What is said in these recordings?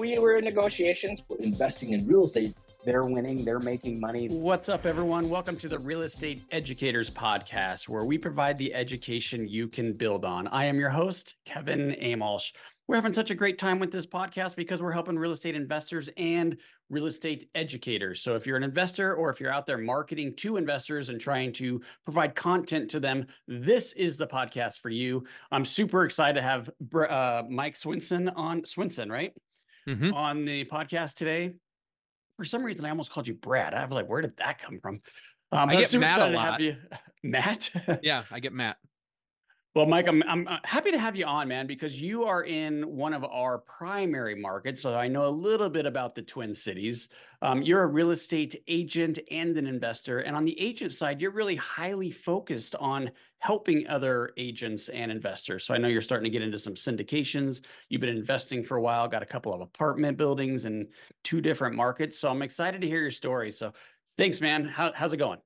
we were in negotiations. Investing in real estate, they're winning, they're making money. What's up, everyone? Welcome to the Real Estate Educators Podcast, where we provide the education you can build on. I am your host, Kevin Amolsch. We're having such a great time with this podcast because we're helping real estate investors and real estate educators. So if you're an investor or if you're out there marketing to investors and trying to provide content to them, this is the podcast for you. I'm super excited to have uh, Mike Swenson on Swenson, right? Mm-hmm. On the podcast today. For some reason, I almost called you Brad. I was like, where did that come from? Um, I get Matt a lot. Matt? yeah, I get Matt. Well, Mike, I'm, I'm uh, happy to have you on, man, because you are in one of our primary markets. So I know a little bit about the Twin Cities. Um, you're a real estate agent and an investor. And on the agent side, you're really highly focused on helping other agents and investors. So I know you're starting to get into some syndications. You've been investing for a while, got a couple of apartment buildings in two different markets. So I'm excited to hear your story. So thanks, man. How, how's it going?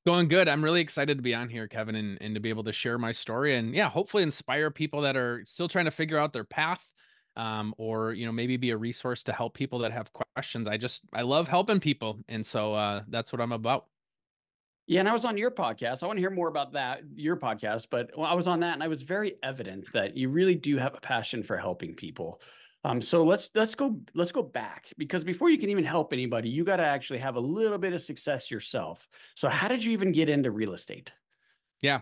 It's going good. I'm really excited to be on here, Kevin, and, and to be able to share my story and yeah, hopefully inspire people that are still trying to figure out their path. Um, or you know, maybe be a resource to help people that have questions. I just I love helping people. And so uh that's what I'm about. Yeah, and I was on your podcast. I want to hear more about that, your podcast, but I was on that and I was very evident that you really do have a passion for helping people. Um, so let's let's go let's go back because before you can even help anybody, you got to actually have a little bit of success yourself. So how did you even get into real estate? Yeah.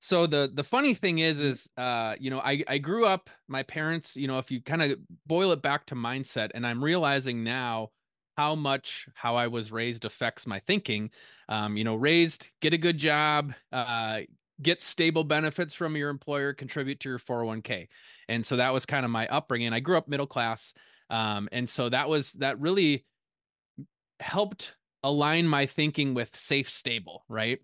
So the the funny thing is is uh you know I I grew up my parents you know if you kind of boil it back to mindset and I'm realizing now how much how I was raised affects my thinking. Um, you know, raised, get a good job, uh, get stable benefits from your employer, contribute to your 401k. And so that was kind of my upbringing. I grew up middle class. Um, and so that was that really helped align my thinking with safe, stable, right?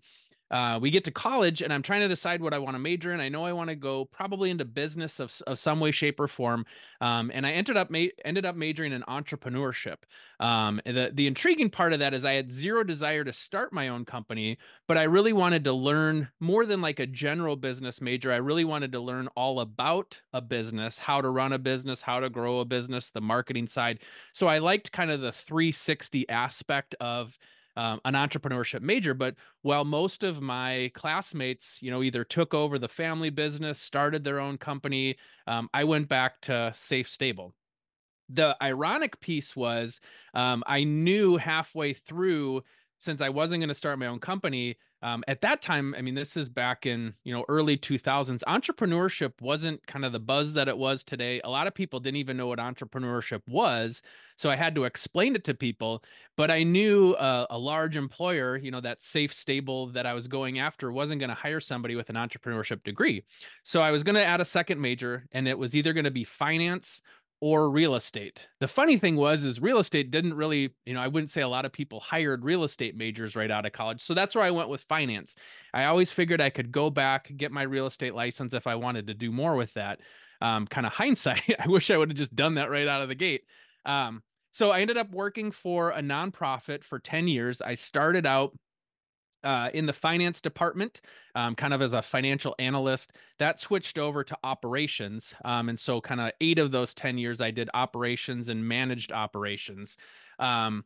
Uh, we get to college and I'm trying to decide what I want to major in. I know I want to go probably into business of, of some way, shape, or form. Um, and I ended up ma- ended up majoring in entrepreneurship. Um, the the intriguing part of that is I had zero desire to start my own company, but I really wanted to learn more than like a general business major. I really wanted to learn all about a business, how to run a business, how to grow a business, the marketing side. So I liked kind of the 360 aspect of um, an entrepreneurship major. But while most of my classmates, you know, either took over the family business, started their own company, um, I went back to safe, stable. The ironic piece was um, I knew halfway through since I wasn't going to start my own company, um, at that time, I mean, this is back in you know early 2000s. Entrepreneurship wasn't kind of the buzz that it was today. A lot of people didn't even know what entrepreneurship was, so I had to explain it to people. But I knew uh, a large employer, you know, that safe, stable that I was going after, wasn't going to hire somebody with an entrepreneurship degree. So I was going to add a second major, and it was either going to be finance or real estate. The funny thing was is real estate didn't really, you know, I wouldn't say a lot of people hired real estate majors right out of college. So that's where I went with finance. I always figured I could go back, get my real estate license if I wanted to do more with that. Um, kind of hindsight, I wish I would have just done that right out of the gate. Um, so I ended up working for a nonprofit for 10 years. I started out uh, in the finance department, um, kind of as a financial analyst. That switched over to operations. Um, and so, kind of eight of those 10 years, I did operations and managed operations. Um,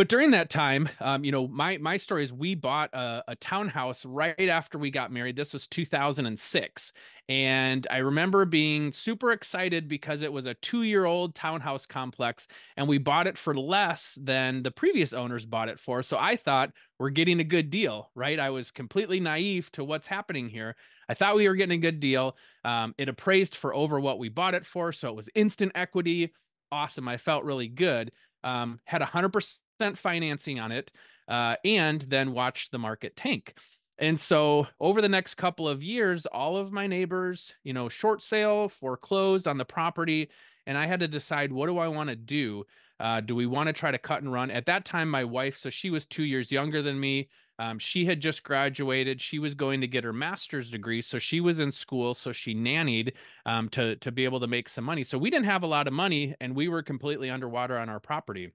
but during that time, um, you know, my my story is we bought a, a, townhouse right after we got married. This was 2006, and I remember being super excited because it was a two year old townhouse complex, and we bought it for less than the previous owners bought it for. So I thought we're getting a good deal, right? I was completely naive to what's happening here. I thought we were getting a good deal. Um, it appraised for over what we bought it for, so it was instant equity. Awesome. I felt really good. Um, had 100% financing on it, uh, and then watch the market tank. And so over the next couple of years, all of my neighbors, you know, short sale, foreclosed on the property. And I had to decide what do I want to do? Uh, do we want to try to cut and run? At that time, my wife, so she was two years younger than me. Um, she had just graduated. She was going to get her master's degree, so she was in school. So she nannied um, to to be able to make some money. So we didn't have a lot of money, and we were completely underwater on our property.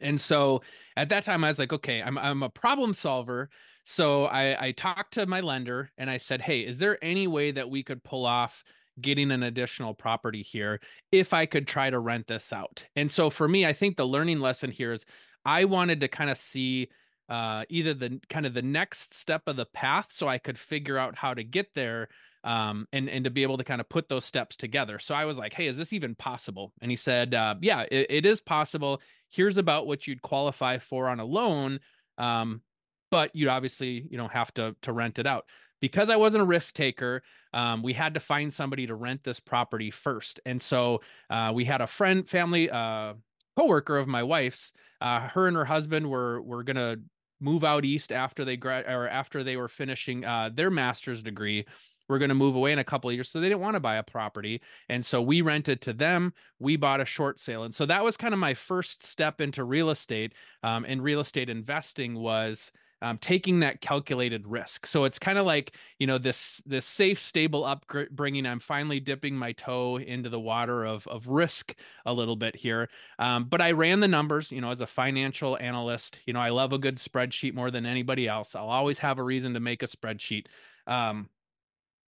And so at that time, I was like, okay, I'm I'm a problem solver. So I I talked to my lender and I said, hey, is there any way that we could pull off getting an additional property here if I could try to rent this out. And so for me, I think the learning lesson here is I wanted to kind of see uh, either the kind of the next step of the path so I could figure out how to get there um, and and to be able to kind of put those steps together. So I was like, "Hey, is this even possible?" And he said, uh, "Yeah, it, it is possible. Here's about what you'd qualify for on a loan, um, but you'd obviously you know have to to rent it out." Because I wasn't a risk taker, um, we had to find somebody to rent this property first, and so uh, we had a friend, family, uh, coworker of my wife's. Uh, her and her husband were were gonna move out east after they grad or after they were finishing uh, their master's degree were going to move away in a couple of years so they didn't want to buy a property and so we rented to them we bought a short sale and so that was kind of my first step into real estate um, and real estate investing was um, taking that calculated risk. So it's kind of like you know this this safe, stable upbringing. I'm finally dipping my toe into the water of of risk a little bit here. Um, but I ran the numbers. You know, as a financial analyst, you know I love a good spreadsheet more than anybody else. I'll always have a reason to make a spreadsheet. Um,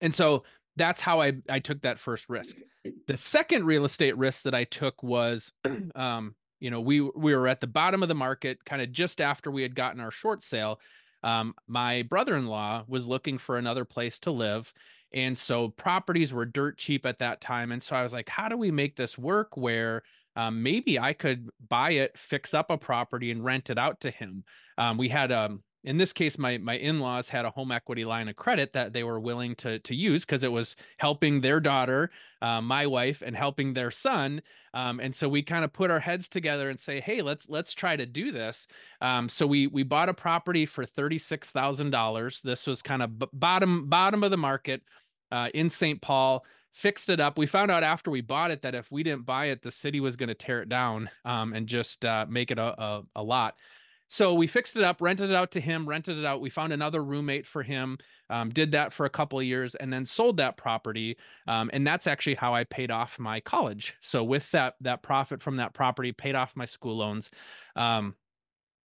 and so that's how I I took that first risk. The second real estate risk that I took was um, you know, we we were at the bottom of the market kind of just after we had gotten our short sale. Um, my brother-in-law was looking for another place to live and so properties were dirt cheap at that time and so I was like, how do we make this work where um, maybe I could buy it, fix up a property, and rent it out to him. Um, we had um, in this case my my in-laws had a home equity line of credit that they were willing to to use because it was helping their daughter uh, my wife and helping their son um, and so we kind of put our heads together and say hey let's let's try to do this. Um, so we we bought a property for $36000 this was kind of b- bottom bottom of the market uh, in st paul fixed it up. We found out after we bought it that if we didn't buy it the city was going to tear it down um, and just uh, make it a, a, a lot so we fixed it up, rented it out to him, rented it out. We found another roommate for him, um, did that for a couple of years, and then sold that property. Um, and that's actually how I paid off my college. So with that that profit from that property, paid off my school loans. Um,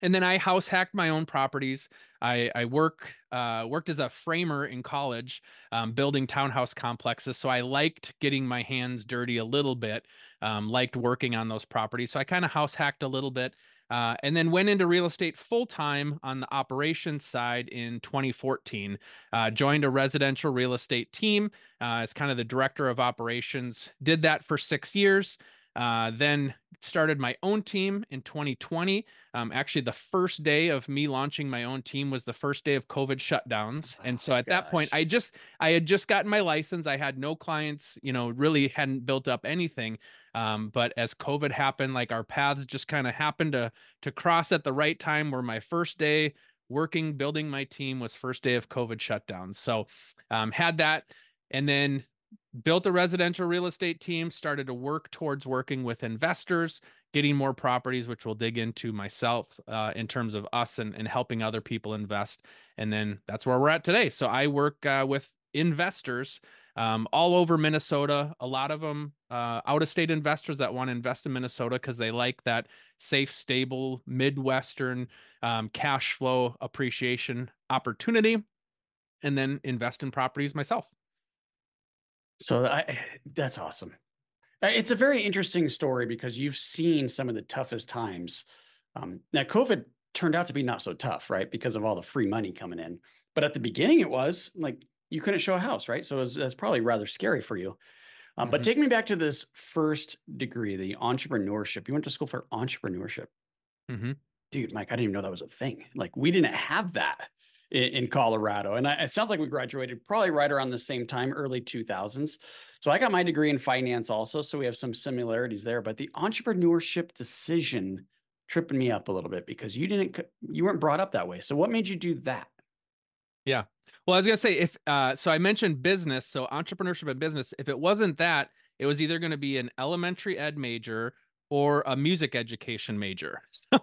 and then I house hacked my own properties. I, I work uh, worked as a framer in college, um, building townhouse complexes. So I liked getting my hands dirty a little bit. Um, liked working on those properties. So I kind of house hacked a little bit. Uh, and then went into real estate full time on the operations side in 2014. Uh, joined a residential real estate team uh, as kind of the director of operations. Did that for six years. Uh, then started my own team in 2020. Um, actually, the first day of me launching my own team was the first day of COVID shutdowns, and so at that point, I just I had just gotten my license. I had no clients, you know, really hadn't built up anything. Um, but as COVID happened, like our paths just kind of happened to to cross at the right time. Where my first day working building my team was first day of COVID shutdowns. So um, had that, and then built a residential real estate team, started to work towards working with investors, getting more properties, which we'll dig into myself uh, in terms of us and, and helping other people invest. And then that's where we're at today. So I work uh, with investors um, all over Minnesota. A lot of them uh, out of state investors that want to invest in Minnesota because they like that safe, stable, Midwestern um, cash flow appreciation opportunity. And then invest in properties myself. So I, that's awesome. Uh, it's a very interesting story because you've seen some of the toughest times. Um, now, COVID turned out to be not so tough, right? Because of all the free money coming in. But at the beginning, it was like you couldn't show a house, right? So it was, that's probably rather scary for you. Um, mm-hmm. But take me back to this first degree, the entrepreneurship. You went to school for entrepreneurship. Mm-hmm. Dude, Mike, I didn't even know that was a thing. Like we didn't have that in, Colorado. And I, it sounds like we graduated probably right around the same time, early 2000s. So I got my degree in finance also. So we have some similarities there. But the entrepreneurship decision tripping me up a little bit because you didn't, you weren't brought up that way. So what made you do that? Yeah. Well, I was gonna say if uh, so, I mentioned business, so entrepreneurship and business. If it wasn't that, it was either going to be an elementary ed major or a music education major. So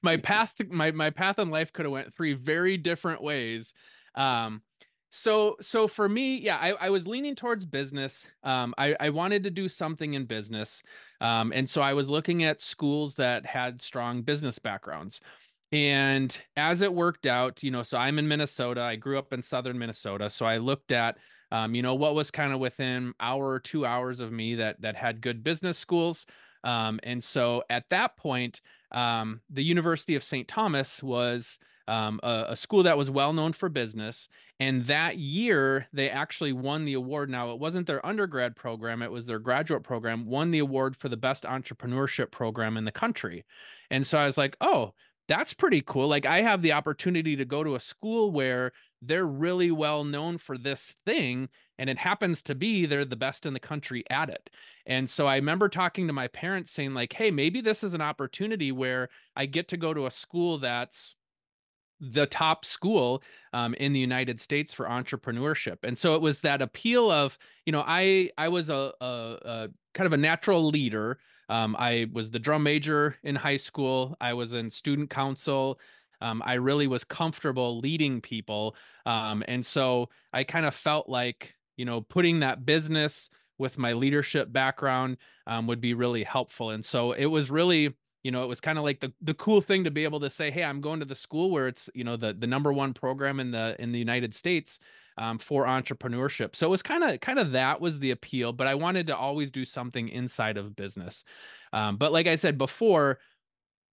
my mm-hmm. path my my path in life could have went three very different ways. Um so so for me, yeah, I, I was leaning towards business. Um I, I wanted to do something in business. Um and so I was looking at schools that had strong business backgrounds. And as it worked out, you know, so I'm in Minnesota. I grew up in southern Minnesota. So I looked at um, you know, what was kind of within hour or two hours of me that that had good business schools. Um, and so at that point, um, the University of St. Thomas was um, a, a, school that was well known for business. And that year, they actually won the award. Now, it wasn't their undergrad program, it was their graduate program, won the award for the best entrepreneurship program in the country. And so I was like, oh, that's pretty cool. Like, I have the opportunity to go to a school where they're really well known for this thing. And it happens to be they're the best in the country at it. And so I remember talking to my parents saying, like, hey, maybe this is an opportunity where I get to go to a school that's the top school um, in the United States for entrepreneurship. And so it was that appeal of, you know, I I was a, a, a kind of a natural leader. Um, I was the drum major in high school. I was in student council. Um, I really was comfortable leading people. Um, and so I kind of felt like, you know, putting that business with my leadership background um, would be really helpful. And so it was really you know it was kind of like the the cool thing to be able to say hey i'm going to the school where it's you know the the number one program in the in the united states um, for entrepreneurship so it was kind of kind of that was the appeal but i wanted to always do something inside of business um, but like i said before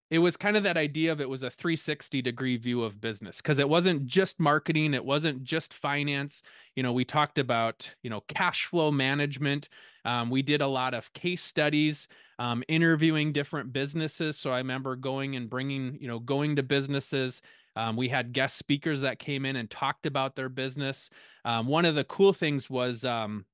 it was kind of that idea of it was a 360 degree view of business because it wasn't just marketing it wasn't just finance you know we talked about you know cash flow management um, we did a lot of case studies um, interviewing different businesses so i remember going and bringing you know going to businesses um, we had guest speakers that came in and talked about their business um, one of the cool things was um,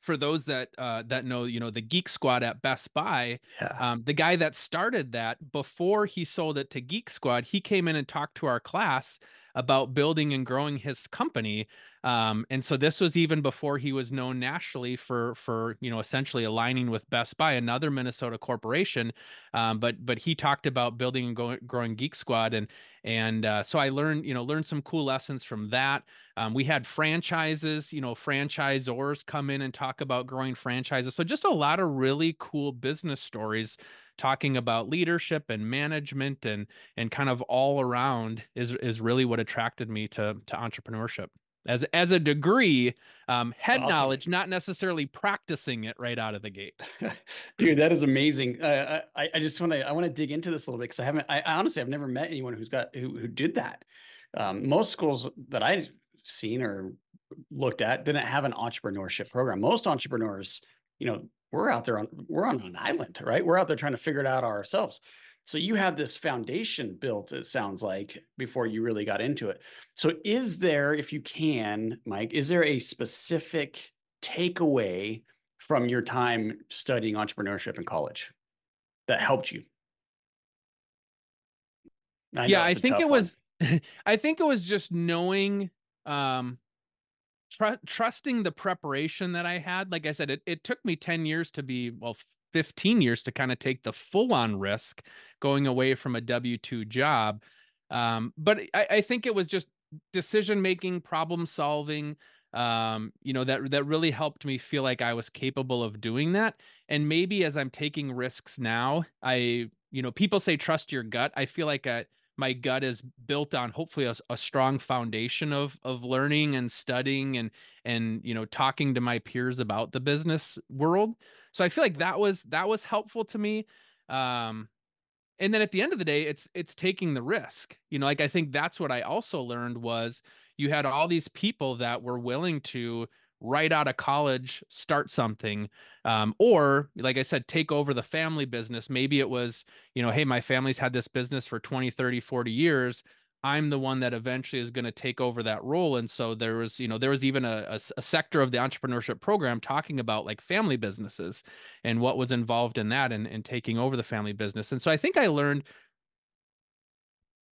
for those that uh, that know, you know, the Geek Squad at Best Buy, yeah. um, the guy that started that before he sold it to Geek Squad, he came in and talked to our class about building and growing his company. Um, and so this was even before he was known nationally for for you know essentially aligning with Best Buy, another Minnesota corporation. Um, but but he talked about building and go, growing Geek Squad, and and uh, so I learned you know learned some cool lessons from that. Um, we had franchises, you know, franchisors come in and talk about growing franchises. So just a lot of really cool business stories talking about leadership and management and and kind of all around is is really what attracted me to to entrepreneurship. As as a degree um head awesome. knowledge not necessarily practicing it right out of the gate. Dude that is amazing. Uh, i i just want to i want to dig into this a little bit because i haven't I, I, honestly i've never met anyone who's got who, who did that. Um, most schools that i've seen or looked at didn't have an entrepreneurship program. Most entrepreneurs you know we're out there on we're on an island, right? We're out there trying to figure it out ourselves. So you have this foundation built, it sounds like, before you really got into it. So is there, if you can, Mike, is there a specific takeaway from your time studying entrepreneurship in college that helped you? I yeah, I think it one. was I think it was just knowing um tr- trusting the preparation that I had. Like I said, it, it took me 10 years to be, well, 15 years to kind of take the full on risk going away from a W 2 job. Um, but I, I think it was just decision making, problem solving, um you know that that really helped me feel like i was capable of doing that and maybe as i'm taking risks now i you know people say trust your gut i feel like I, my gut is built on hopefully a, a, strong foundation of of learning and studying and and you know talking to my peers about the business world. So i feel like that was that was helpful to me um and then at the end of the day it's it's taking the risk. You know like i think that's what i also learned was you had all these people that were willing to right out of college start something um, or like i said take over the family business. Maybe it was you know hey my family's had this business for 20 30 40 years. I'm the one that eventually is going to take over that role. And so there was you know there was even a, a, a, sector of the entrepreneurship program talking about like family businesses and what was involved in that and, and taking over the family business. And so i think i learned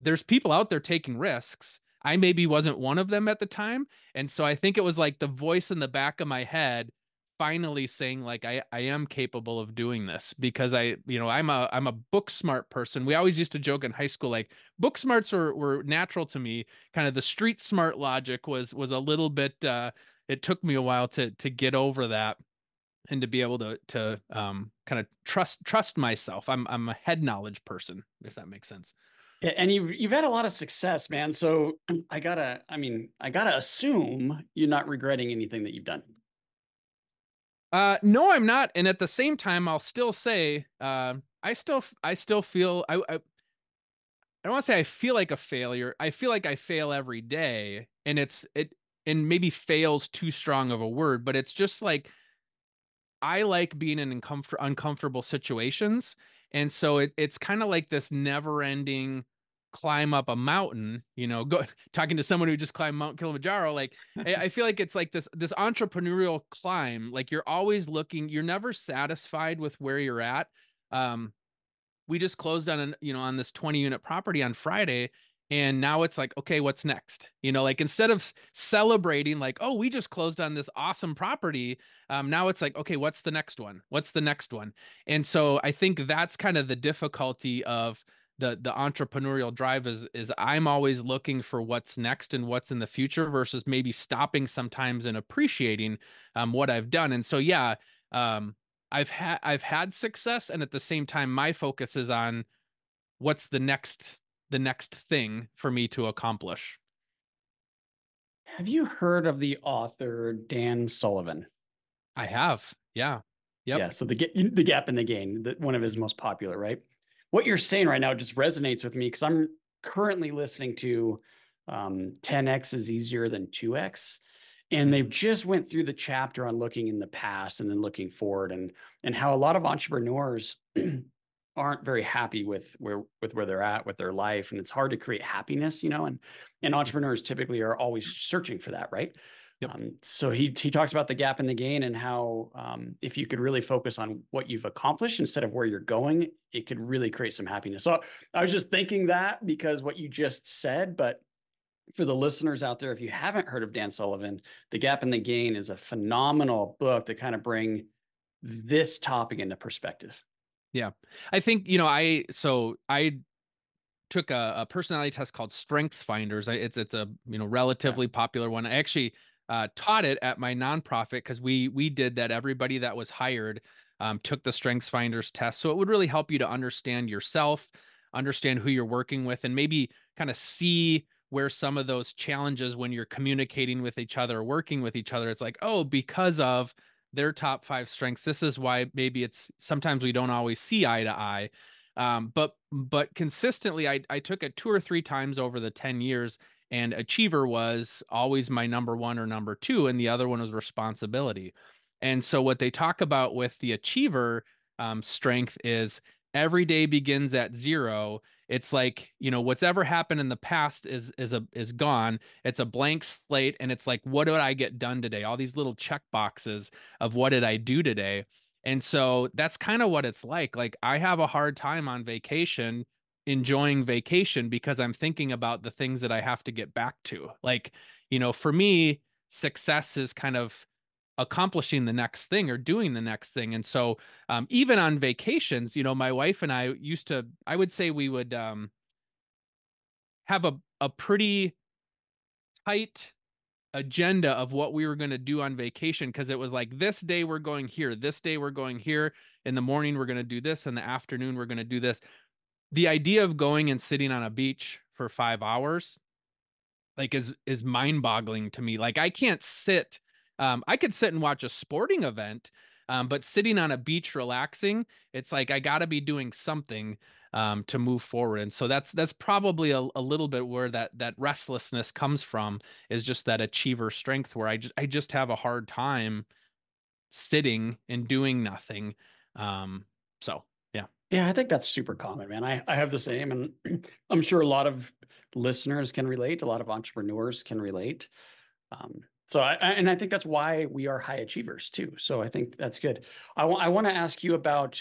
there's people out there taking risks I maybe wasn't one of them at the time. And so I think it was like the voice in the back of my head finally saying like I, I am capable of doing this because I you know I'm a I'm a book smart person. We always used to joke in high school like book smarts were were natural to me. Kind of the street smart logic was was a little bit uh it took me a while to to get over that and to be able to to um kind of trust trust myself. I'm I'm a head knowledge person if that makes sense. And you you've had a lot of success, man. So I gotta, I mean, I gotta assume you're not regretting anything that you've done. Uh, no, I'm not. And at the same time, I'll still say, uh, I still, I still feel, I, I, I don't want to say I feel like a failure. I feel like I fail every day, and it's it, and maybe fails too strong of a word, but it's just like I like being in uncomfort- uncomfortable situations, and so it, it's kind of like this never-ending climb up a mountain you know go talking to someone who just climbed mount kilimanjaro like I, I, feel like it's like this this entrepreneurial climb like you're always looking you're never satisfied with where you're at. Um we just closed on an you know on this 20 unit property on friday and now it's like okay what's next? You know like instead of celebrating like oh we just closed on this awesome property um now it's like okay what's the next one? What's the next one? And so i think that's kind of the difficulty of the the entrepreneurial drive is is I'm always looking for what's next and what's in the future versus maybe stopping sometimes and appreciating um, what I've done. And so yeah, um, I've had I've had success, and at the same time, my focus is on what's the next the next thing for me to accomplish. Have you heard of the author Dan Sullivan? I have. Yeah. Yep. Yeah. So the the gap and the gain, the, one of his most popular, right? what you're saying right now just resonates with me because I'm currently listening to um, 10x is easier than 2x and they've just went through the chapter on looking in the past and then looking forward and and how a lot of entrepreneurs aren't very happy with where with where they're at with their life and it's hard to create happiness you know and and entrepreneurs typically are always searching for that right Yep. Um, so he he talks about the gap and the gain and how um, if you could really focus on what you've accomplished instead of where you're going, it could really create some happiness. So I was just thinking that because what you just said, but for the listeners out there, if you haven't heard of Dan Sullivan, The Gap and the Gain is a phenomenal book to kind of bring this topic into perspective. Yeah. I think, you know, I so I took a, a personality test called Strengths Finders. It's it's a you know relatively yeah. popular one. I actually uh, taught it at my nonprofit because we we did that. Everybody that was hired um, took the Strengths Finders test, so it would really help you to understand yourself, understand who you're working with, and maybe kind of see where some of those challenges when you're communicating with each other, working with each other, it's like, oh, because of their top five strengths, this is why maybe it's sometimes we don't always see eye to eye. Um, but but consistently, I I took it two or three times over the ten years, and achiever was always my number one or number two and the other one was responsibility and so what they talk about with the achiever um, strength is every day begins at zero it's like you know what's ever happened in the past is is a is gone. It's a blank slate and it's like what did i get done today? All these little check boxes of what did i do today? And so that's kind of what it's like. Like i have a hard time on vacation enjoying vacation because I'm thinking about the things that I have to get back to. Like, you know, for me, success is kind of accomplishing the next thing or doing the next thing. And so, um, even on vacations, you know, my wife and I used to, I would say we would um, have a, a pretty tight agenda of what we were going to do on vacation because it was like this day we're going here this day we're going here in the morning we're going to do this in the afternoon we're going to do this the idea of going and sitting on a beach for five hours like is is mind-boggling to me like i can't sit um i could sit and watch a sporting event um but sitting on a beach relaxing it's like i gotta be doing something um to move forward and so that's that's probably a, a little bit where that that restlessness comes from is just that achiever strength where i just i just have a hard time sitting and doing nothing um so yeah, Yeah, I think that's super common, man. I, I have the same, and I'm sure a lot of listeners can relate. A lot of entrepreneurs can relate. Um, so, I, and I think that's why we are high achievers too. So, I think that's good. I want I want to ask you about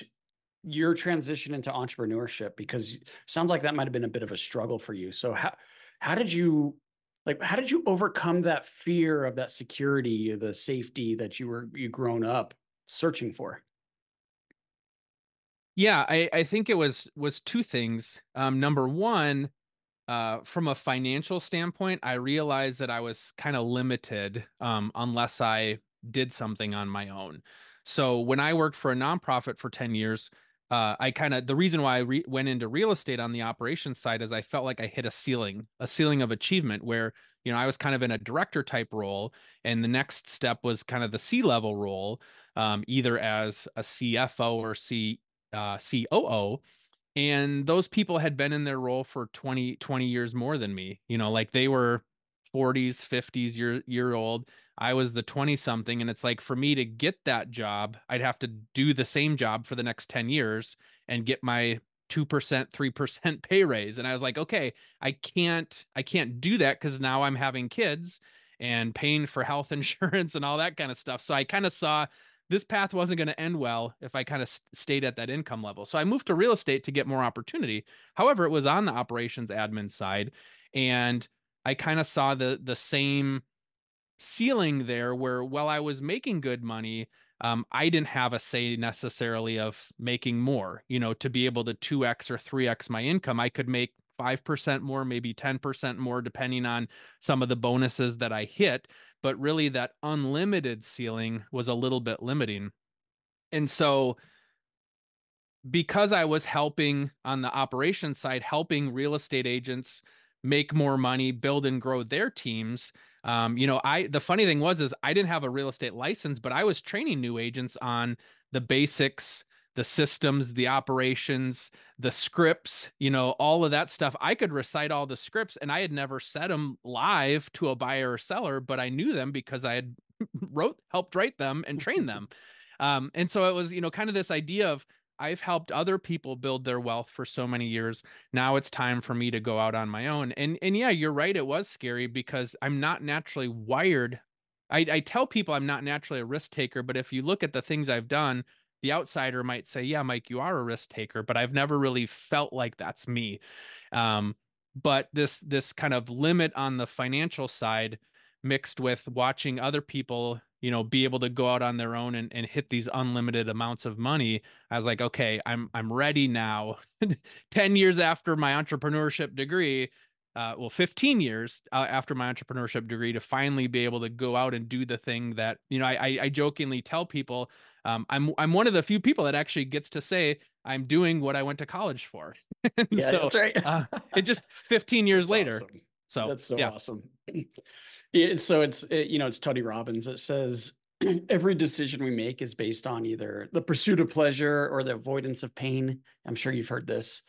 your transition into entrepreneurship because sounds like that might have been a bit of a struggle for you. So, how how did you like how did you overcome that fear of that security, the safety that you were you grown up searching for? Yeah, I, I think it was was two things. Um, number one, uh, from a financial standpoint, I realized that I was kind of limited um, unless I did something on my own. So when I worked for a nonprofit for 10 years, uh, I kind of the reason why I re- went into real estate on the operations side is I felt like I hit a ceiling, a ceiling of achievement where you know I was kind of in a director type role, and the next step was kind of the C level role, um, either as a CFO or C uh, COO. And those people had been in their role for 20, 20 years more than me. You know, like they were 40s, 50s year year old. I was the 20 something and it's like for me to get that job, I'd have to do the same job for the next 10 years and get my 2%, 3% pay raise and I was like, okay, I can't I can't do that cuz now I'm having kids and paying for health insurance and all that kind of stuff. So I kind of saw this path wasn't going to end well if I kind of stayed at that income level. So I moved to real estate to get more opportunity. However, it was on the operations admin side and I kind of saw the the same ceiling there where while I was making good money, um, I didn't have a say necessarily of making more, you know, to be able to 2x or 3x my income. I could make 5% more, maybe 10% more, depending on some of the bonuses that I hit. But really, that unlimited ceiling was a little bit limiting. And so, because I was helping on the operations side, helping real estate agents make more money, build and grow their teams, um, you know, I the funny thing was is I didn't have a real estate license, but I was training new agents on the basics, the systems, the operations, the scripts, you know, all of that stuff. I could recite all the scripts and I had never said them live to a buyer or seller, but I knew them because I had wrote helped write them and train them. Um, and so it was, you know, kind of this idea of I've helped other people build their wealth for so many years. Now it's time for me to go out on my own. And and yeah, you're right. It was scary because I'm not naturally wired. I, I tell people I'm not naturally a risk taker, but if you look at the things I've done, the outsider might say, "Yeah, Mike, you are a risk taker," but I've never really felt like that's me. Um, but this this kind of limit on the financial side, mixed with watching other people you know be able to go out on their own and, and hit these unlimited amounts of money i was like okay i'm i'm ready now 10 years after my entrepreneurship degree uh, well 15 years uh, after my entrepreneurship degree to finally be able to go out and do the thing that you know i i, jokingly tell people um, i'm i'm one of the few people that actually gets to say i'm doing what i went to college for yeah so, that's right uh, it just 15 years that's later awesome. so that's so yeah. awesome yeah, so it's it, you know it's Tony Robbins that says every decision we make is based on either the pursuit of pleasure or the avoidance of pain. I'm sure you've heard this.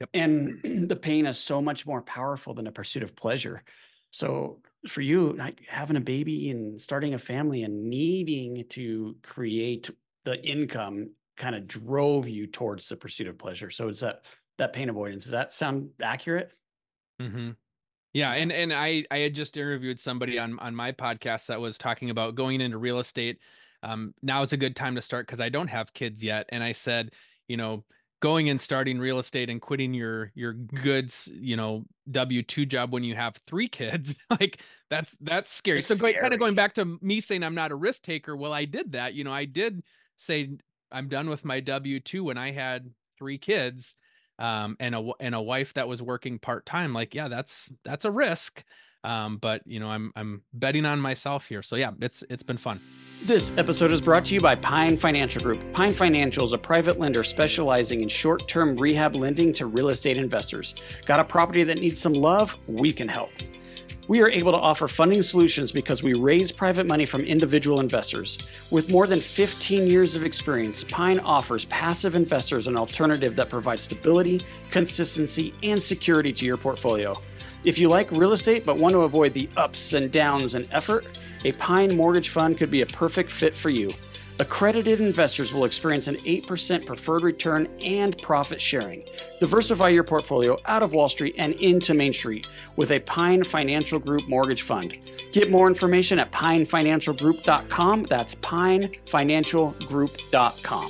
Yep. And the pain is so much more powerful than a pursuit of pleasure. So for you, like having a baby and starting a family and needing to create the income kind of drove you towards the pursuit of pleasure. So it's that that pain avoidance. Does that sound accurate? Mm-hmm. Yeah, and and I I had just interviewed somebody on on my podcast that was talking about going into real estate. Um, now is a good time to start because I don't have kids yet, and I said, you know, going and starting real estate and quitting your your goods, you know, W two job when you have three kids, like that's that's scary. It's so scary. kind of going back to me saying I'm not a risk taker. Well, I did that. You know, I did say I'm done with my W two when I had three kids um, and a and a wife that was working part time, like yeah, that's that's a risk. Um, but you know, I'm I'm betting on myself here. So yeah, it's it's been fun. This episode is brought to you by Pine Financial Group. Pine Financial is a private lender specializing in short-term rehab lending to real estate investors. Got a property that needs some love? We can help. We are able to offer funding solutions because we raise private money from individual investors. With more than 15 years of experience, Pine offers passive investors an alternative that provides stability, consistency, and security to your portfolio. If you like real estate but want to avoid the ups and downs and effort, a Pine mortgage fund could be a perfect fit for you. Accredited investors will experience an 8% preferred return and profit sharing. Diversify your portfolio out of Wall Street and into Main Street with a Pine Financial Group mortgage fund. Get more information at pinefinancialgroup.com. That's pinefinancialgroup.com.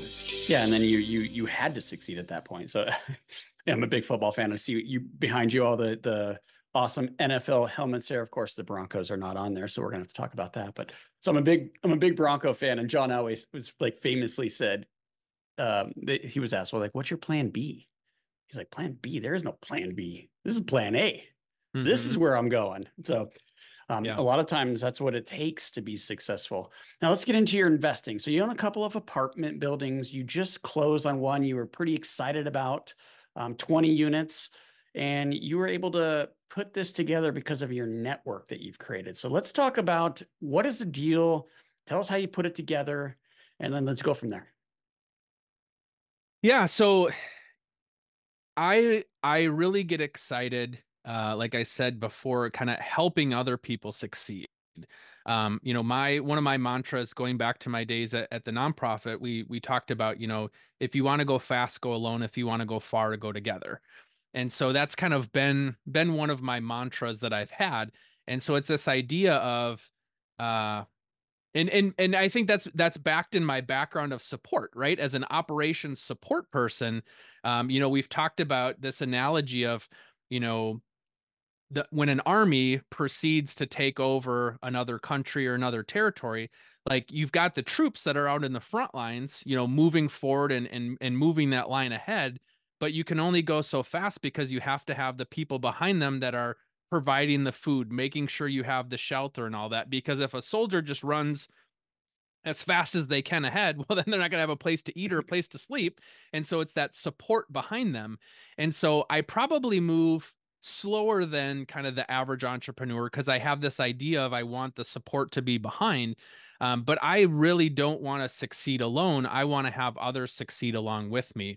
Yeah, and then you you you had to succeed at that point. So I'm a big football fan. I see you behind you all the the awesome NFL helmets there. Of course, the Broncos are not on there, so we're gonna have to talk about that. But so I'm a big I'm a big Bronco fan, and John Elway was like famously said um, that he was asked, "Well, like, what's your plan B?" He's like, "Plan B? There is no plan B. This is Plan A. Mm-hmm. This is mm-hmm. where I'm going." So Um, Yeah. A lot of times that's what it takes to be successful. Now let's get into your investing. So you own a couple of apartment buildings. You just closed on one you were pretty excited about, um, 20 units, and you were able to put this together because of your network that you've created. So let's talk about what is the deal? Tell us how you put it together, and then let's go from there. Yeah, so I I really get excited, uh, like I said before, kind of helping other people succeed. Um, you know, my one of my mantras going back to my days at, at the nonprofit, we we talked about, you know, if you want to go fast, go alone. If you want to go far, go together. And so that's kind of been been one of my mantras that I've had. And so it's this idea of uh and and and I think that's that's backed in my background of support, right? As an operations support person, um, you know, we've talked about this analogy of, you know, the when an army proceeds to take over another country or another territory, like you've got the troops that are out in the front lines, you know, moving forward and and and moving that line ahead, but you can only go so fast because you have to have the people behind them that are providing the food, making sure you have the shelter and all that. Because if a soldier just runs as fast as they can ahead, well, then they're not going to have a place to eat or a place to sleep. And so it's that support behind them. And so I probably move slower than kind of the average entrepreneur because I have this idea of I want the support to be behind. Um, but I really don't want to succeed alone. I want to have others succeed along with me.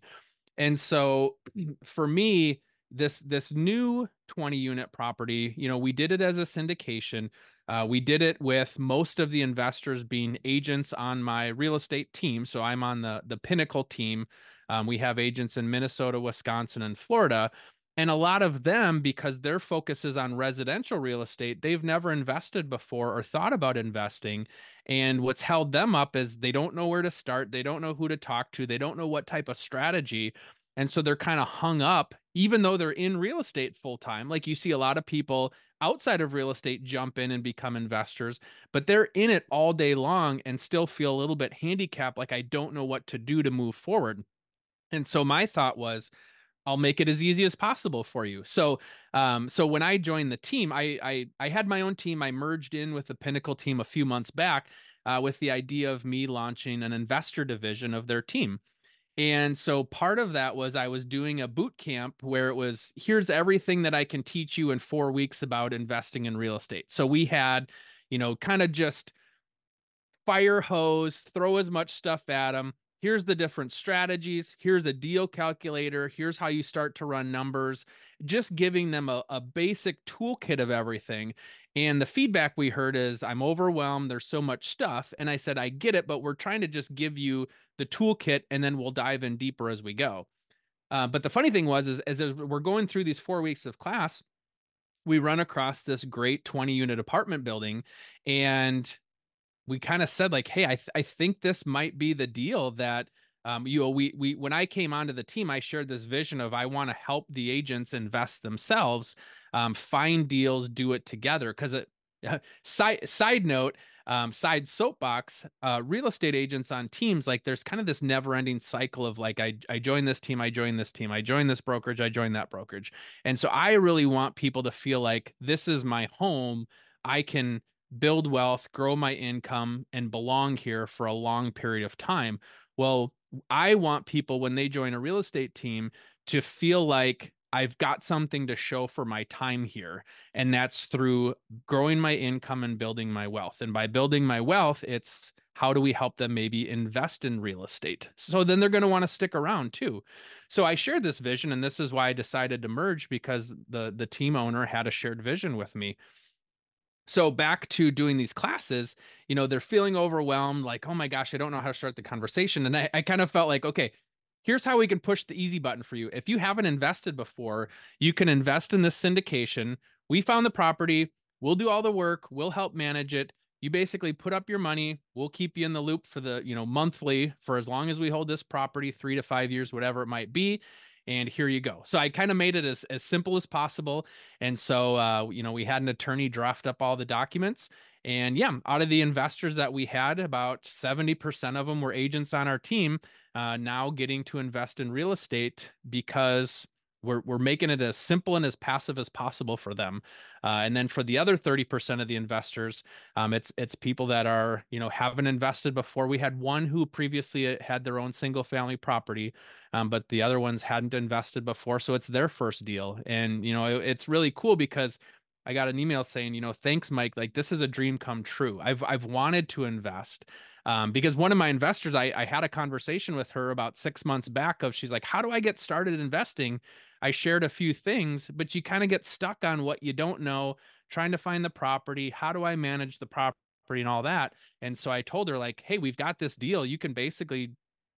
And so for me, this this new 20 unit property, you know, we did it as a syndication. Uh, we did it with most of the investors being agents on my real estate team. So I'm on the the Pinnacle team. Um, we have agents in Minnesota, Wisconsin, and Florida. And a lot of them, because their focus is on residential real estate, they've never invested before or thought about investing. And what's held them up is they don't know where to start. They don't know who to talk to. They don't know what type of strategy. And so they're kind of hung up, even though they're in real estate full time. Like you see a lot of people outside of real estate jump in and become investors, but they're in it all day long and still feel a little bit handicapped. Like I don't know what to do to move forward. And so my thought was, I'll make it as easy as possible for you. So, um, so when I joined the team, I, I, I had my own team. I merged in with the Pinnacle team a few months back, uh, with the idea of me launching an investor division of their team. And so part of that was I was doing a boot camp where it was here's everything that I can teach you in 4 weeks about investing in real estate. So we had, you know, kind of just fire hose, throw as much stuff at them. Here's the different strategies. Here's a deal calculator. Here's how you start to run numbers. Just giving them a, a basic toolkit of everything. And the feedback we heard is, I'm overwhelmed. There's so much stuff. And I said, I get it, but we're trying to just give you the toolkit and then we'll dive in deeper as we go. Uh, but the funny thing was, is as we're going through these four weeks of class, we run across this great 20 unit apartment building and we kind of said like, Hey, I, th- I think this might be the deal that, um, you know, we, we, when I came onto the team, I shared this vision of, I want to help the agents invest themselves, um, find deals, do it together. Cause it, side, side note, um, side soapbox, uh, real estate agents on teams, like there's kind of this never ending cycle of like, I, I join this team, I join this team, I join this brokerage, I join that brokerage. And so I really want people to feel like this is my home. I can build wealth, grow my income, and belong here for a long period of time. Well, I want people when they join a real estate team to feel like I've got something to show for my time here. And that's through growing my income and building my wealth. And by building my wealth, it's how do we help them maybe invest in real estate? So then they're going to want to stick around too. So I shared this vision, and this is why I decided to merge because the the team owner had a shared vision with me so back to doing these classes you know they're feeling overwhelmed like oh my gosh i don't know how to start the conversation and i, I kind of felt like okay here's how we can push the easy button for you. If you haven't invested before you can invest in this syndication. We found the property. We'll do all the work. We'll help manage it. You basically put up your money. We'll keep you in the loop for the you know monthly for as long as we hold this property three to five years whatever it might be and here you go. So I kind of made it as, as simple as possible. And so, uh, you know, we had an attorney draft up all the documents. And yeah, out of the investors that we had, about 70% of them were agents on our team, uh, now getting to invest in real estate because we're we're making it as simple and as passive as possible for them. Uh, and then for the other 30% of the investors, um, it's it's people that are, you know, haven't invested before. We had one who previously uh, had their own single family property, um, but the other ones hadn't invested before. So it's their first deal. And, you know, it, it's really cool because I got an email saying, you know, thanks, Mike. Like this is a dream come true. I've I've wanted to invest um, because one of my investors, I, I had a conversation with her about six months back of she's like, how do I get started investing? I shared a few things, but you kind of get stuck on what you don't know, trying to find the property. How do I manage the property and all that? And so I told her like, hey, we've got this deal. You can basically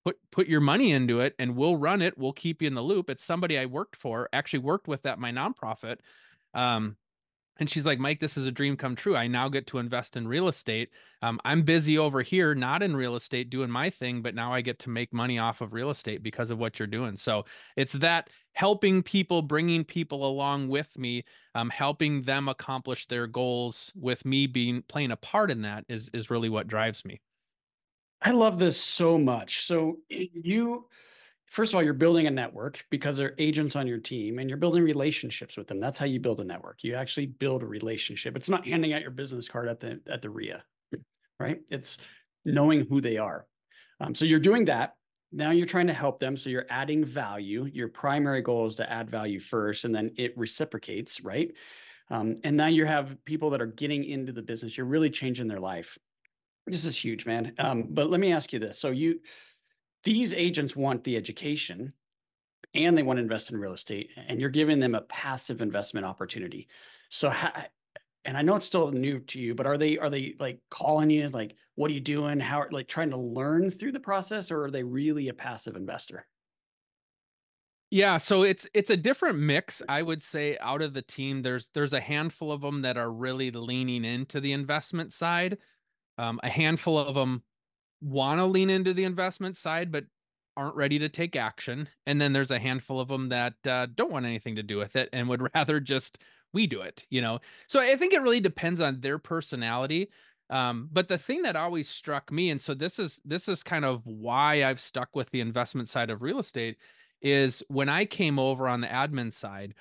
put put your money into it and we'll run it. We'll keep you in the loop. It's somebody I worked for, actually worked with at my nonprofit. Um, and she's like mike this is a dream come true. I now get to invest in real estate. Um, i'm busy over here not in real estate doing my thing but now i get to make money off of real estate because of what you're doing. So it's that helping people bringing people along with me um, helping them accomplish their goals with me being playing a part in that is is really what drives me. I love this so much. So you first of all, you're building a network because they're agents on your team and you're building relationships with them. That's how you build a network. You actually build a relationship. It's not handing out your business card at the at the REIA, right? It's knowing who they are. Um, so you're doing that. Now you're trying to help them. So you're adding value. Your primary goal is to add value first, and then it reciprocates, right? Um, and now you have people that are getting into the business. You're really changing their life. This is huge, man. Um, but let me ask you this: so you these agents want the education and they want to invest in real estate and you're giving them a passive investment opportunity so and i know it's still new to you but are they are they like calling you like what are you doing how like trying to learn through the process or are they really a passive investor yeah, so it's it's a different mix, I would say, out of the team. There's there's a handful of them that are really leaning into the investment side. Um, a handful of them want to lean into the investment side, but aren't ready to take action. And then there's a handful of them that uh, don't want anything to do with it and would rather just we do it, you know? So I think it really depends on their personality. Um, but the thing that always struck me, and so this is this is kind of why I've stuck with the investment side of real estate, is when I came over on the admin side,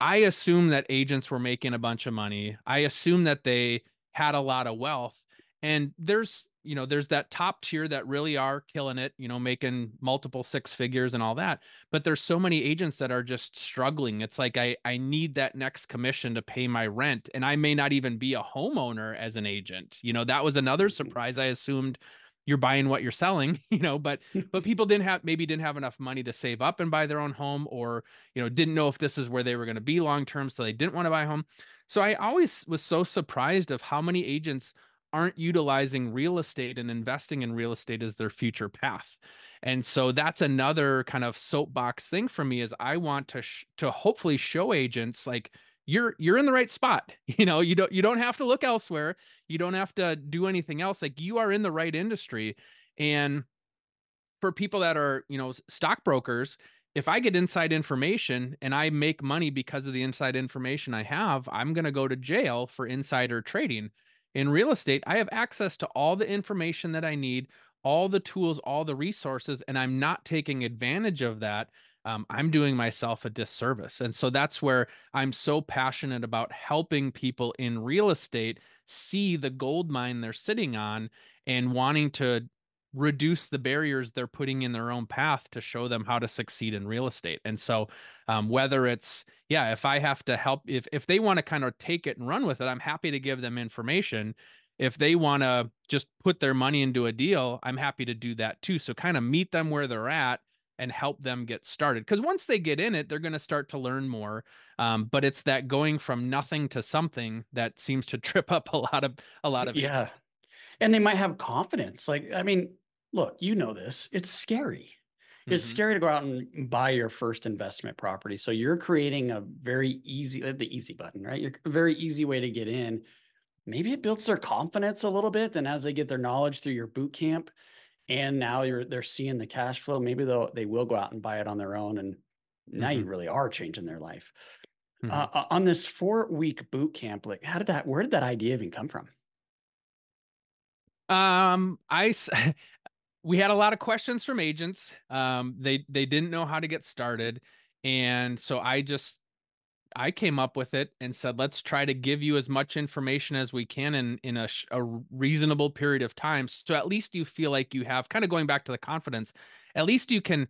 I assumed that agents were making a bunch of money. I assumed that they had a lot of wealth. And there's you know there's that top tier that really are killing it you know making multiple six figures and all that but there's so many agents that are just struggling. It's like i i need that next commission to pay my rent and i may not even be a homeowner as an agent you know that was another mm-hmm. surprise. I assumed you're buying what you're selling you know but but people didn't have maybe didn't have enough money to save up and buy their own home or you know didn't know if this is where they were going to be long term so they didn't want to buy a home. So i always was so surprised of how many agents aren't utilizing real estate and investing in real estate as their future path. And so that's another kind of soapbox thing for me is I want to sh- to hopefully show agents like you're you're in the right spot. You know, you don't you don't have to look elsewhere. You don't have to do anything else. Like you are in the right industry. And for people that are, you know, stockbrokers, if I get inside information and I make money because of the inside information I have, I'm going to go to jail for insider trading in real estate, I have access to all the information that I need, all the tools, all the resources, and I'm not taking advantage of that. Um, I'm doing myself a disservice. And so that's where I'm so passionate about helping people in real estate see the gold mine they're sitting on and wanting to reduce the barriers they're putting in their own path to show them how to succeed in real estate. And so um, whether it's yeah, if I have to help if if they want to kind of take it and run with it, I'm happy to give them information. If they want to just put their money into a deal, I'm happy to do that too. So kind of meet them where they're at and help them get started. Because once they get in it, they're going to start to learn more. Um, but it's that going from nothing to something that seems to trip up a lot of a lot of yeah. And they might have confidence. Like, I mean, look, you know this. It's scary. It's mm-hmm. scary to go out and buy your first investment property. So you're creating a very easy, uh, the easy button, right? You're a very easy way to get in. Maybe it builds their confidence a little bit. And as they get their knowledge through your boot camp, and now you're they're seeing the cash flow, maybe they'll they will go out and buy it on their own. And now mm-hmm. you really are changing their life. Mm-hmm. Uh, on this four week boot camp, like how did that? Where did that idea even come from? Um, I we had a lot of questions from agents. Um, they they didn't know how to get started, And so I just I came up with it and said, let's try to give you as much information as we can in in a, a reasonable period of time. So at least you feel like you have kind of going back to the confidence. At least you can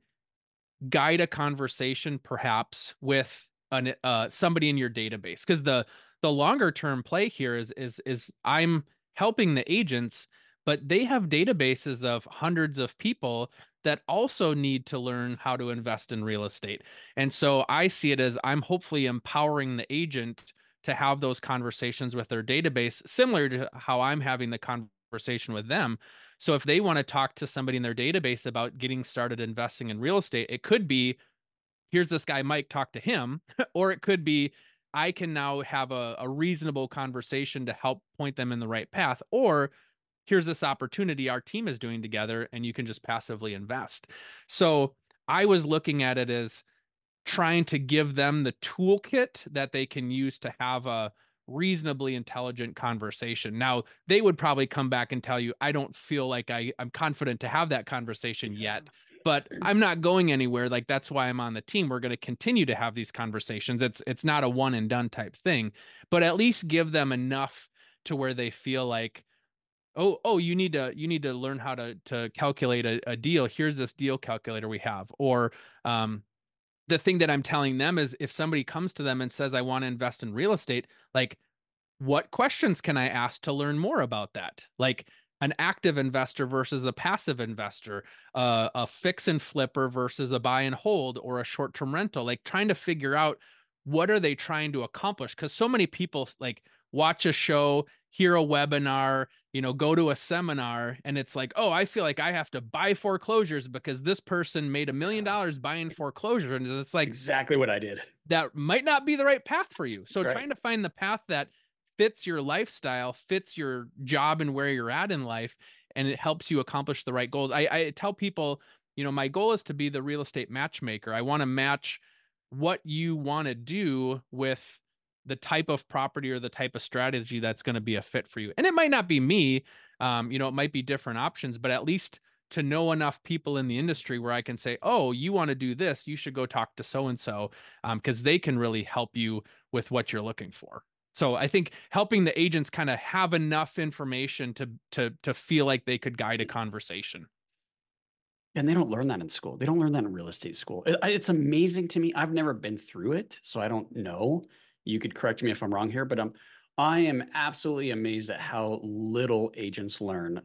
guide a conversation, perhaps with an uh, somebody in your database, because the the longer term play here is is is I'm helping the agents but they have databases of hundreds of people that also need to learn how to invest in real estate. And so I see it as I'm hopefully empowering the agent to have those conversations with their database, similar to how I'm having the conversation with them. So if they want to talk to somebody in their database about getting started investing in real estate, it could be here's this guy Mike, talk to him, or it could be I can now have a, a reasonable conversation to help point them in the right path, or here's this opportunity our team is doing together and you can just passively invest. So i was looking at it as trying to give them the toolkit that they can use to have a reasonably intelligent conversation. Now they would probably come back and tell you i don't feel like I, i'm confident to have that conversation yet but i'm not going anywhere. Like that's why i'm on the team. We're going to continue to have these conversations. It's it's not a one and done type thing but at least give them enough to where they feel like oh oh you need to you need to learn how to to calculate a, a deal. Here's this deal calculator we have. Or um the thing that i'm telling them is if somebody comes to them and says i want to invest in real estate like what questions can i ask to learn more about that? Like an active investor versus a passive investor uh, a fix and flipper versus a buy and hold or a short term rental. Like trying to figure out what are they trying to accomplish? Because so many people like watch a show hear a webinar you know, go to a seminar and it's like, oh, I feel like I have to buy foreclosures because this person made a million ah. dollars buying foreclosure. And it's like That's exactly what I did. That might not be the right path for you. So right. trying to find the path that fits your lifestyle, fits your job and where you're at in life, and it helps you accomplish the right goals. I, I tell people, you know, my goal is to be the real estate matchmaker. I want to match what you want to do with the type of property or the type of strategy that's going to be a fit for you. And it might not be me, um, you know, it might be different options, but at least to know enough people in the industry where I can say, oh, you want to do this, you should go talk to so and so, because they can really help you with what you're looking for. So I think helping the agents kind of have enough information to to to feel like they could guide a conversation. And they don't learn that in school. They don't learn that in real estate school. It, it's amazing to me. I've never been through it, so I don't know you could correct me if I'm wrong here, but um, I am absolutely amazed at how little agents learn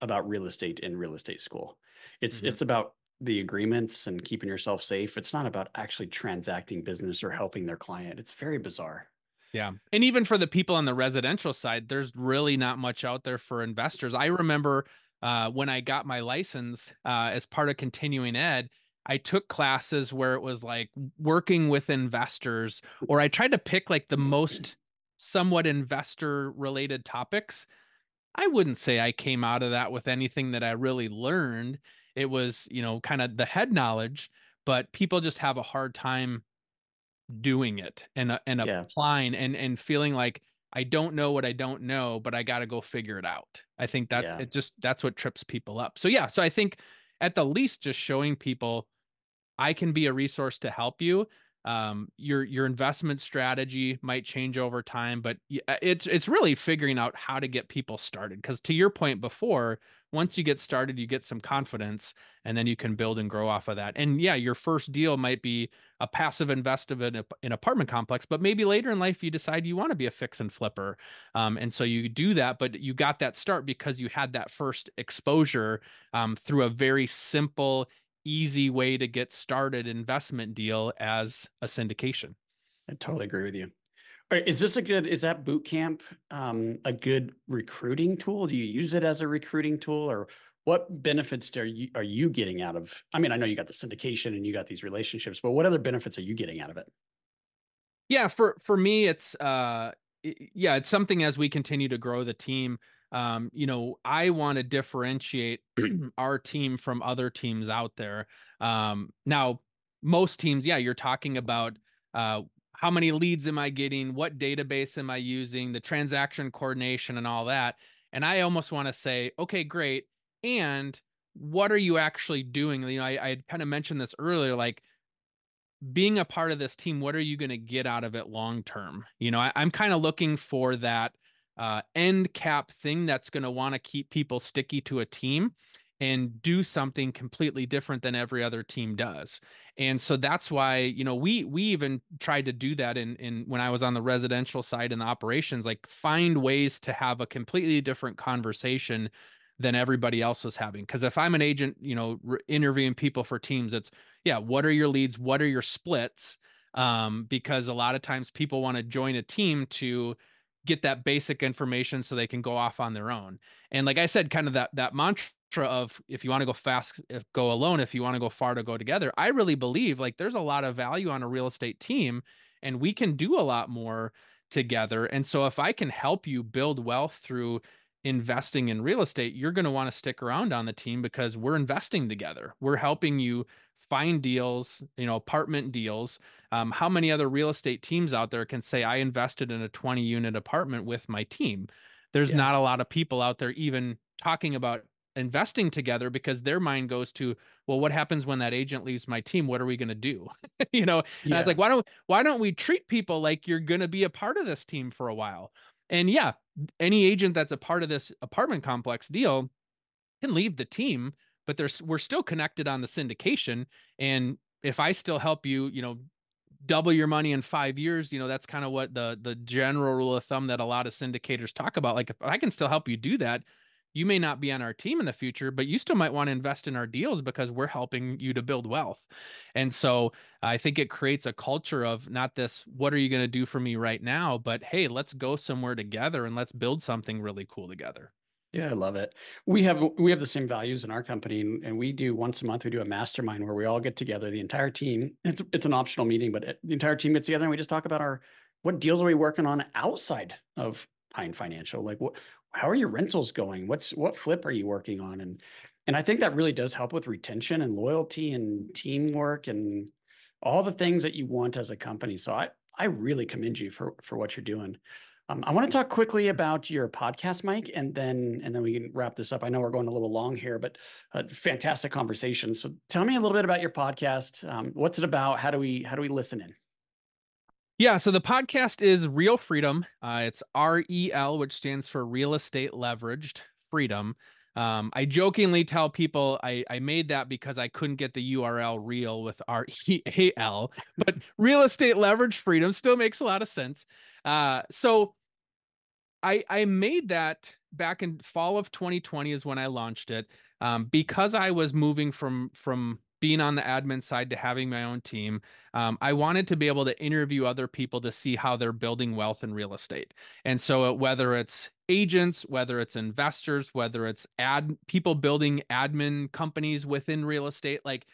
about real estate in real estate school. It's mm-hmm. it's about the agreements and keeping yourself safe. It's not about actually transacting business or helping their client. It's very bizarre. Yeah. And even for the people on the residential side, there's really not much out there for investors. I remember uh, when I got my license uh, as part of continuing ed, I took classes where it was like working with investors, or I tried to pick like the most somewhat investor related topics. I wouldn't say I came out of that with anything that I really learned. It was, you know, kind of the head knowledge, but people just have a hard time doing it and uh, and yeah. applying and and feeling like I don't know what I don't know, but I got to go figure it out. I think that yeah. it just that's what trips people up. So yeah, so I think at the least just showing people I can be a resource to help you. Um, your your investment strategy might change over time, but uh, it's it's really figuring out how to get people started. Because to your point before, once you get started, you get some confidence, and then you can build and grow off of that. And yeah, your first deal might be a passive investment in an apartment complex, but maybe later in life you decide you want to be a fix and flipper, um, and so you do that. But you got that start because you had that first exposure um, through a very simple, easy way to get started investment deal as a syndication. I totally agree with you. All right, is this a good, is that boot camp um, a good recruiting tool? Do you use it as a recruiting tool or what benefits are you, are you getting out of? I mean, I know you got the syndication and you got these relationships, but what other benefits are you getting out of it? Yeah, for, for me, it's, uh, yeah, it's something as we continue to grow the team, um, you know, I want to differentiate our team from other teams out there. Um, now, most teams, yeah, you're talking about uh, how many leads am I getting? What database am I using? The transaction coordination and all that. And I almost want to say, okay, great. And what are you actually doing? You know, I, I kind of mentioned this earlier, like being a part of this team, what are you going to get out of it long term? You know, I, am kind of looking for that uh, end cap thing that's going to want to keep people sticky to a team and do something completely different than every other team does. And so that's why, you know, we we even tried to do that in in when I was on the residential side in the operations, like find ways to have a completely different conversation than everybody else was having. Because if I'm an agent, you know, re- interviewing people for teams, it's yeah, what are your leads? What are your splits? Um, because a lot of times people want to join a team to get that basic information so they can go off on their own. And like I said, kind of that that mantra of if you want to go fast, if go alone, if you want to go far to go together. I really believe like there's a lot of value on a real estate team and we can do a lot more together. And so if I can help you build wealth through investing in real estate, you're going to want to stick around on the team because we're investing together. We're helping you find deals, you know, apartment deals. Um, how many other real estate teams out there can say, I invested in a 20 unit apartment with my team? There's yeah. not a lot of people out there even talking about investing together because their mind goes to well what happens when that agent leaves my team what are we going to do you know and yeah. i was like why don't why don't we treat people like you're going to be a part of this team for a while and yeah any agent that's a part of this apartment complex deal can leave the team but there's we're still connected on the syndication and if i still help you you know double your money in five years you know that's kind of what the the general rule of thumb that a lot of syndicators talk about like if i can still help you do that you may not be on our team in the future but you still might want to invest in our deals because we're helping you to build wealth. And so i think it creates a culture of not this what are you going to do for me right now? but hey let's go somewhere together and let's build something really cool together yeah, I love it. We have we have the same values in our company, and, we do once a month. We do a mastermind where we all get together, the entire team. It's it's an optional meeting, but it, the entire team gets together and we just talk about our what deals are we working on outside of Pine Financial. Like, what how are your rentals going? What's what flip are you working on? And and I think that really does help with retention and loyalty and teamwork and all the things that you want as a company. So I I really commend you for for what you're doing. Um, I want to talk quickly about your podcast, Mike, and then and then we can wrap this up. I know we're going a little long here, but a fantastic conversation. So tell me a little bit about your podcast. Um, what's it about? How do we how do we listen in? Yeah, so the podcast is Real Freedom. Uh, it's R E L, which stands for Real Estate Leveraged Freedom. Um, I jokingly tell people I, I made that because I couldn't get the URL real with R E A L, but real estate leverage freedom still makes a lot of sense. Uh, so I I made that back in fall of 2020 is when I launched it um, because I was moving from from being on the admin side to having my own team, um, I wanted to be able to interview other people to see how they're building wealth in real estate. And so, whether it's agents, whether it's investors, whether it's ad people building admin companies within real estate, like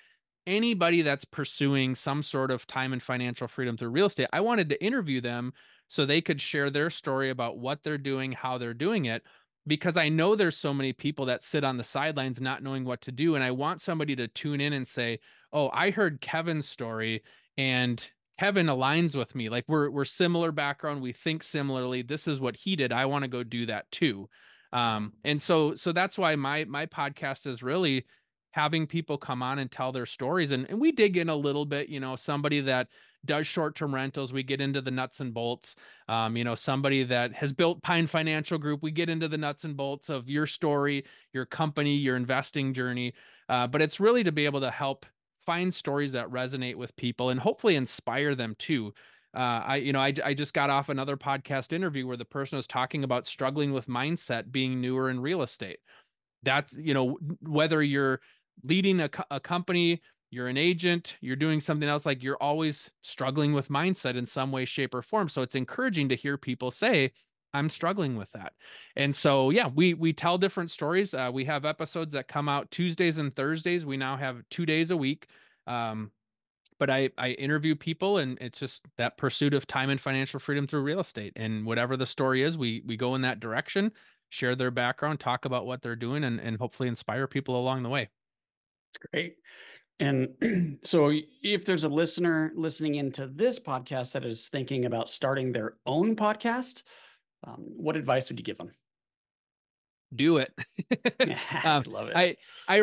anybody that's pursuing some sort of time and financial freedom through real estate, I wanted to interview them so they could share their story about what they're doing, how they're doing it because I know there's so many people that sit on the sidelines not knowing what to do. And I want somebody to tune in and say, Oh, I heard Kevin's story and Kevin aligns with me. Like we're we're similar background, we think similarly. This is what he did. I want to go do that too. Um, and so so that's why my my podcast is really having people come on and tell their stories. And, and we dig in a little bit, you know, somebody that does short-term rentals we get into the nuts and bolts um, you know somebody that has built pine financial group we get into the nuts and bolts of your story your company your investing journey uh, but it's really to be able to help find stories that resonate with people and hopefully inspire them too uh, I, you know, I, I just got off another podcast interview where the person was talking about struggling with mindset being newer in real estate. That's, you know, whether you're leading a, a company you're an agent, you're doing something else, like you're always struggling with mindset in some way, shape, or form. So it's encouraging to hear people say, I'm struggling with that. And so, yeah, we we tell different stories. Uh, we have episodes that come out Tuesdays and Thursdays. We now have two days a week. Um, but I I interview people, and it's just that pursuit of time and financial freedom through real estate. And whatever the story is, we we go in that direction, share their background, talk about what they're doing, and and hopefully inspire people along the way. It's great. And so, if there's a listener listening into this podcast that is thinking about starting their own podcast, um, what advice would you give them? Do it. Um, love it. I, I,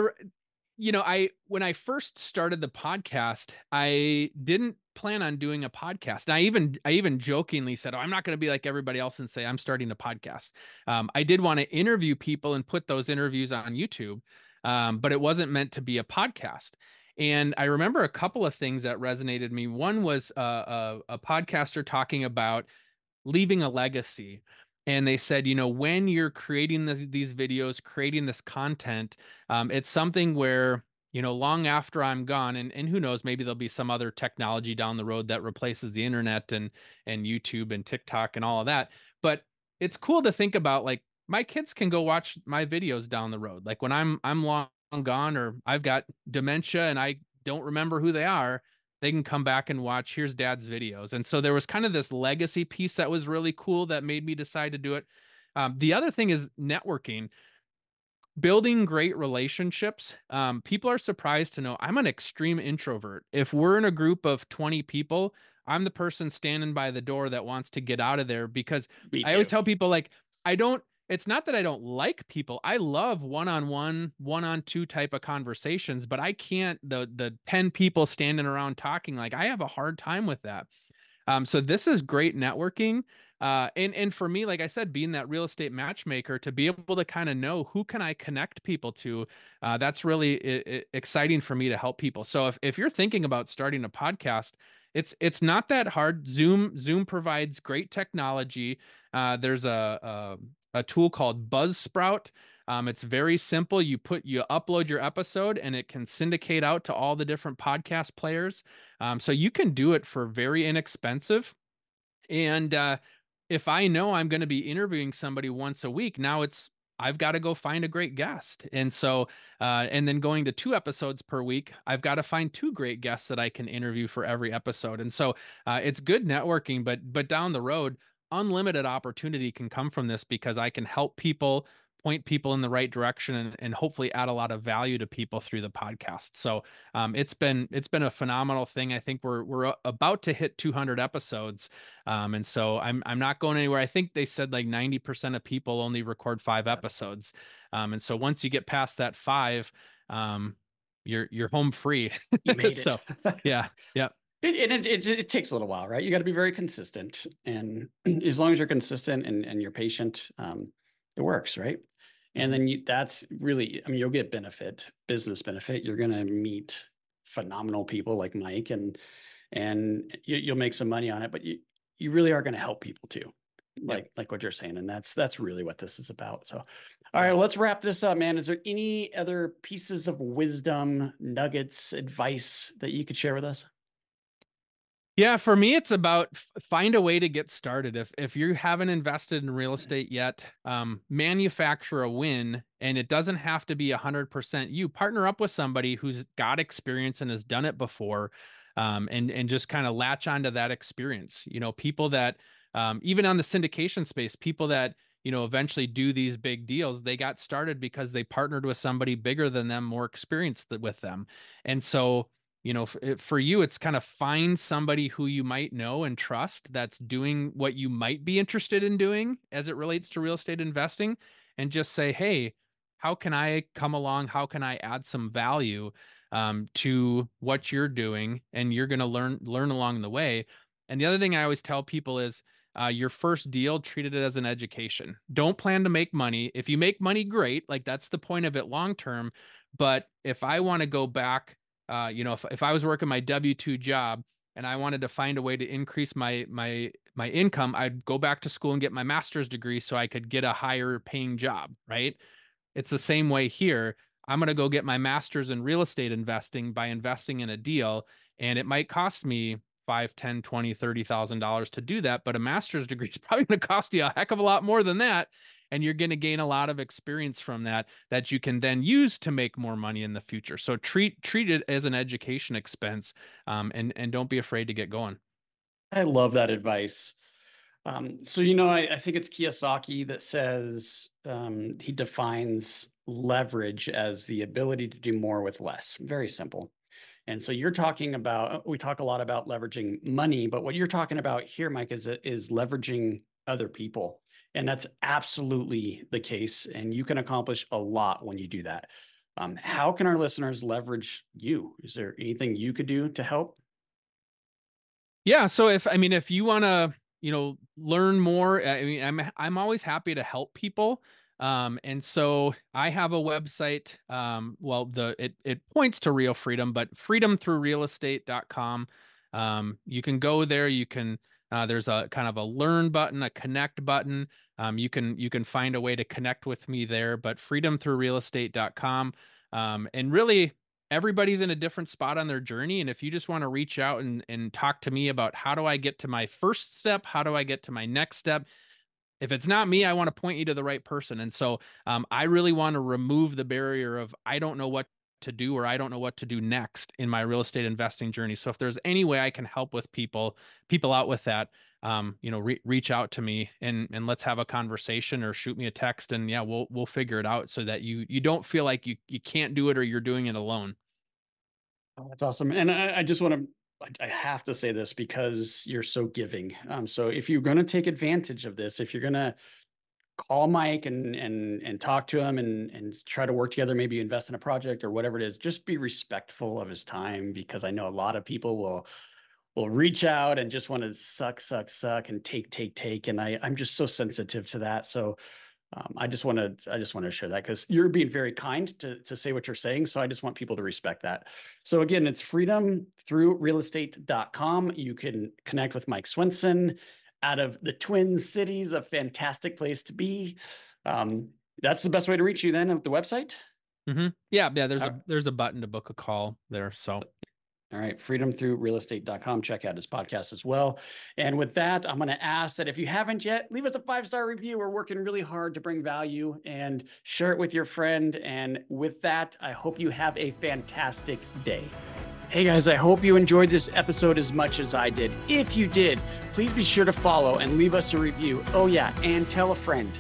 you know, I when I first started the podcast, I didn't plan on doing a podcast. And I even I even jokingly said, "Oh, I'm not going to be like everybody else and say I'm starting a podcast." Um, I did want to interview people and put those interviews on YouTube, um, but it wasn't meant to be a podcast. And I remember a couple of things that resonated me. One was uh, a, a podcaster talking about leaving a legacy and they said you know when you're creating this, these videos creating this content um, it's something where you know long after i'm gone and, and who knows maybe there'll be some other technology down the road that replaces the internet and and youtube and tiktok and all of that but it's cool to think about like my kids can go watch my videos down the road like when i'm i'm long gone or i've got dementia and i don't remember who they are they can come back and watch here's dad's videos. And so there was kind of this legacy piece that was really cool that made me decide to do it. Um, the other thing is networking. Building great relationships um, people are surprised to know i'm an extreme introvert. If we're in a group of 20 people i'm the person standing by the door that wants to get out of there because i always tell people like i don't it's not that I don't like people. I love one-on-one, one-on-two type of conversations, but I can't the the 10 people standing around talking like I have a hard time with that. Um, so this is great networking. Uh, and and for me, like I said, being that real estate matchmaker to be able to kind of know who can I connect people to, uh, that's really I- I exciting for me to help people. So if if you're thinking about starting a podcast, it's it's not that hard. Zoom Zoom provides great technology. Uh, there's a, a tool called Buzzsprout. Um, it's very simple. You put you upload your episode and it can syndicate out to all the different podcast players. Um, so you can do it for very inexpensive. And uh, if I know I'm going to be interviewing somebody once a week, now it's I've got to go find a great guest. And so, uh, and then going to two episodes per week, I've got to find two great guests that I can interview for every episode. And so, uh, it's good networking, but but down the road, unlimited opportunity can come from this because I can help people point people in the right direction and, and hopefully add a lot of value to people through the podcast. So um, it's been it's been a phenomenal thing. I think we're we're about to hit 200 episodes, um, and so I'm I'm not going anywhere. I think they said like 90% of people only record five episodes, um, and so once you get past that five, um, you're you're home free. You so yeah, yeah. It, it, it, it, takes a little while, right? You got to be very consistent. And as long as you're consistent and, and you're patient, um, it works, right? And mm-hmm. then you, that's really, I mean, you'll get benefit, business benefit. You're going to meet phenomenal people like Mike and, and you, you'll make some money on it, but you, you really are going to help people too. Like, yeah. like what you're saying. And that's, that's really what this is about. So, all right, let's wrap this up, man. Is there any other pieces of wisdom, nuggets, advice that you could share with us? Yeah, for me, it's about find a way to get started. If if you haven't invested in real estate yet, um, manufacture a win, and it doesn't have to be a hundred percent you. Partner up with somebody who's got experience and has done it before, um, and and just kind of latch onto that experience. You know, people that um, even on the syndication space, people that you know eventually do these big deals, they got started because they partnered with somebody bigger than them, more experienced with them, and so you know for, for you it's kind of find somebody who you might know and trust that's doing what you might be interested in doing as it relates to real estate investing and just say hey how can i come along? How can i add some value um, to what you're doing and you're going to learn learn along the way? And the other thing i always tell people is uh, your first deal treat it as an education. Don't plan to make money. If you make money great like that's the point of it long term but if i want to go back uh, you know, if, if I was working my W two job and I wanted to find a way to increase my my my income, I'd go back to school and get my master's degree so I could get a higher paying job, right? It's the same way here. I'm going to go get my master's in real estate investing by investing in a deal and it might cost me five, 10, 20, 30,000 dollars to do that, but a master's degree is probably going to cost you a heck of a lot more than that and you're going to gain a lot of experience from that that you can then use to make more money in the future. So treat treat it as an education expense um, and and don't be afraid to get going. I love that advice. Um, so you know I, I, think it's kiyosaki that says um, he defines leverage as the ability to do more with less. Very simple. And so you're talking about we talk a lot about leveraging money but what you're talking about here mike is is leveraging other people. And that's absolutely the case. And you can accomplish a lot when you do that. Um, how can our listeners leverage you? Is there anything you could do to help? Yeah. So if I mean, if you want to, you know, learn more, I mean, I'm I'm always happy to help people. Um, and so I have a website. Um, well, the it it points to real freedom, but freedom freedomthroughrealestate.com. Um, you can go there, you can uh, there's a kind of a learn button, a connect button. Um, you can you can find a way to connect with me there, but freedomthroughrealestate.com. Um, and really everybody's in a different spot on their journey. And if you just want to reach out and, and talk to me about how do I get to my first step, how do I get to my next step, if it's not me, I want to point you to the right person. And so um, I really want to remove the barrier of I don't know what to do or I don't know what to do next in my real estate investing journey. So if there's any way I can help with people, people out with that, um, you know, re- reach out to me and and let's have a conversation or shoot me a text and yeah, we'll we'll figure it out so that you you don't feel like you you can't do it or you're doing it alone. Oh, that's awesome. And I, I just want to I have to say this because you're so giving. Um, so if you're going to take advantage of this, if you're going to call Mike and and and talk to him and and try to work together, maybe invest in a project or whatever it is, just be respectful of his time because I know a lot of people will will reach out and just want to suck, suck, suck and take, take, take. And I I'm just so sensitive to that. So um, I just want to I just want to share that because you're being very kind to to say what you're saying. So I just want people to respect that. So again, it's freedom through realestate.com. You can connect with Mike Swenson out of the Twin Cities, a fantastic place to be. Um, that's the best way to reach you then at the website. Mm-hmm. Yeah, yeah. There's uh, a there's a button to book a call there. So all right, freedom through realestate.com. Check out his podcast as well. And with that, I'm going to ask that if you haven't yet, leave us a five star review. We're working really hard to bring value and share it with your friend. And with that, I hope you have a fantastic day. Hey guys, I hope you enjoyed this episode as much as I did. If you did, please be sure to follow and leave us a review. Oh, yeah, and tell a friend.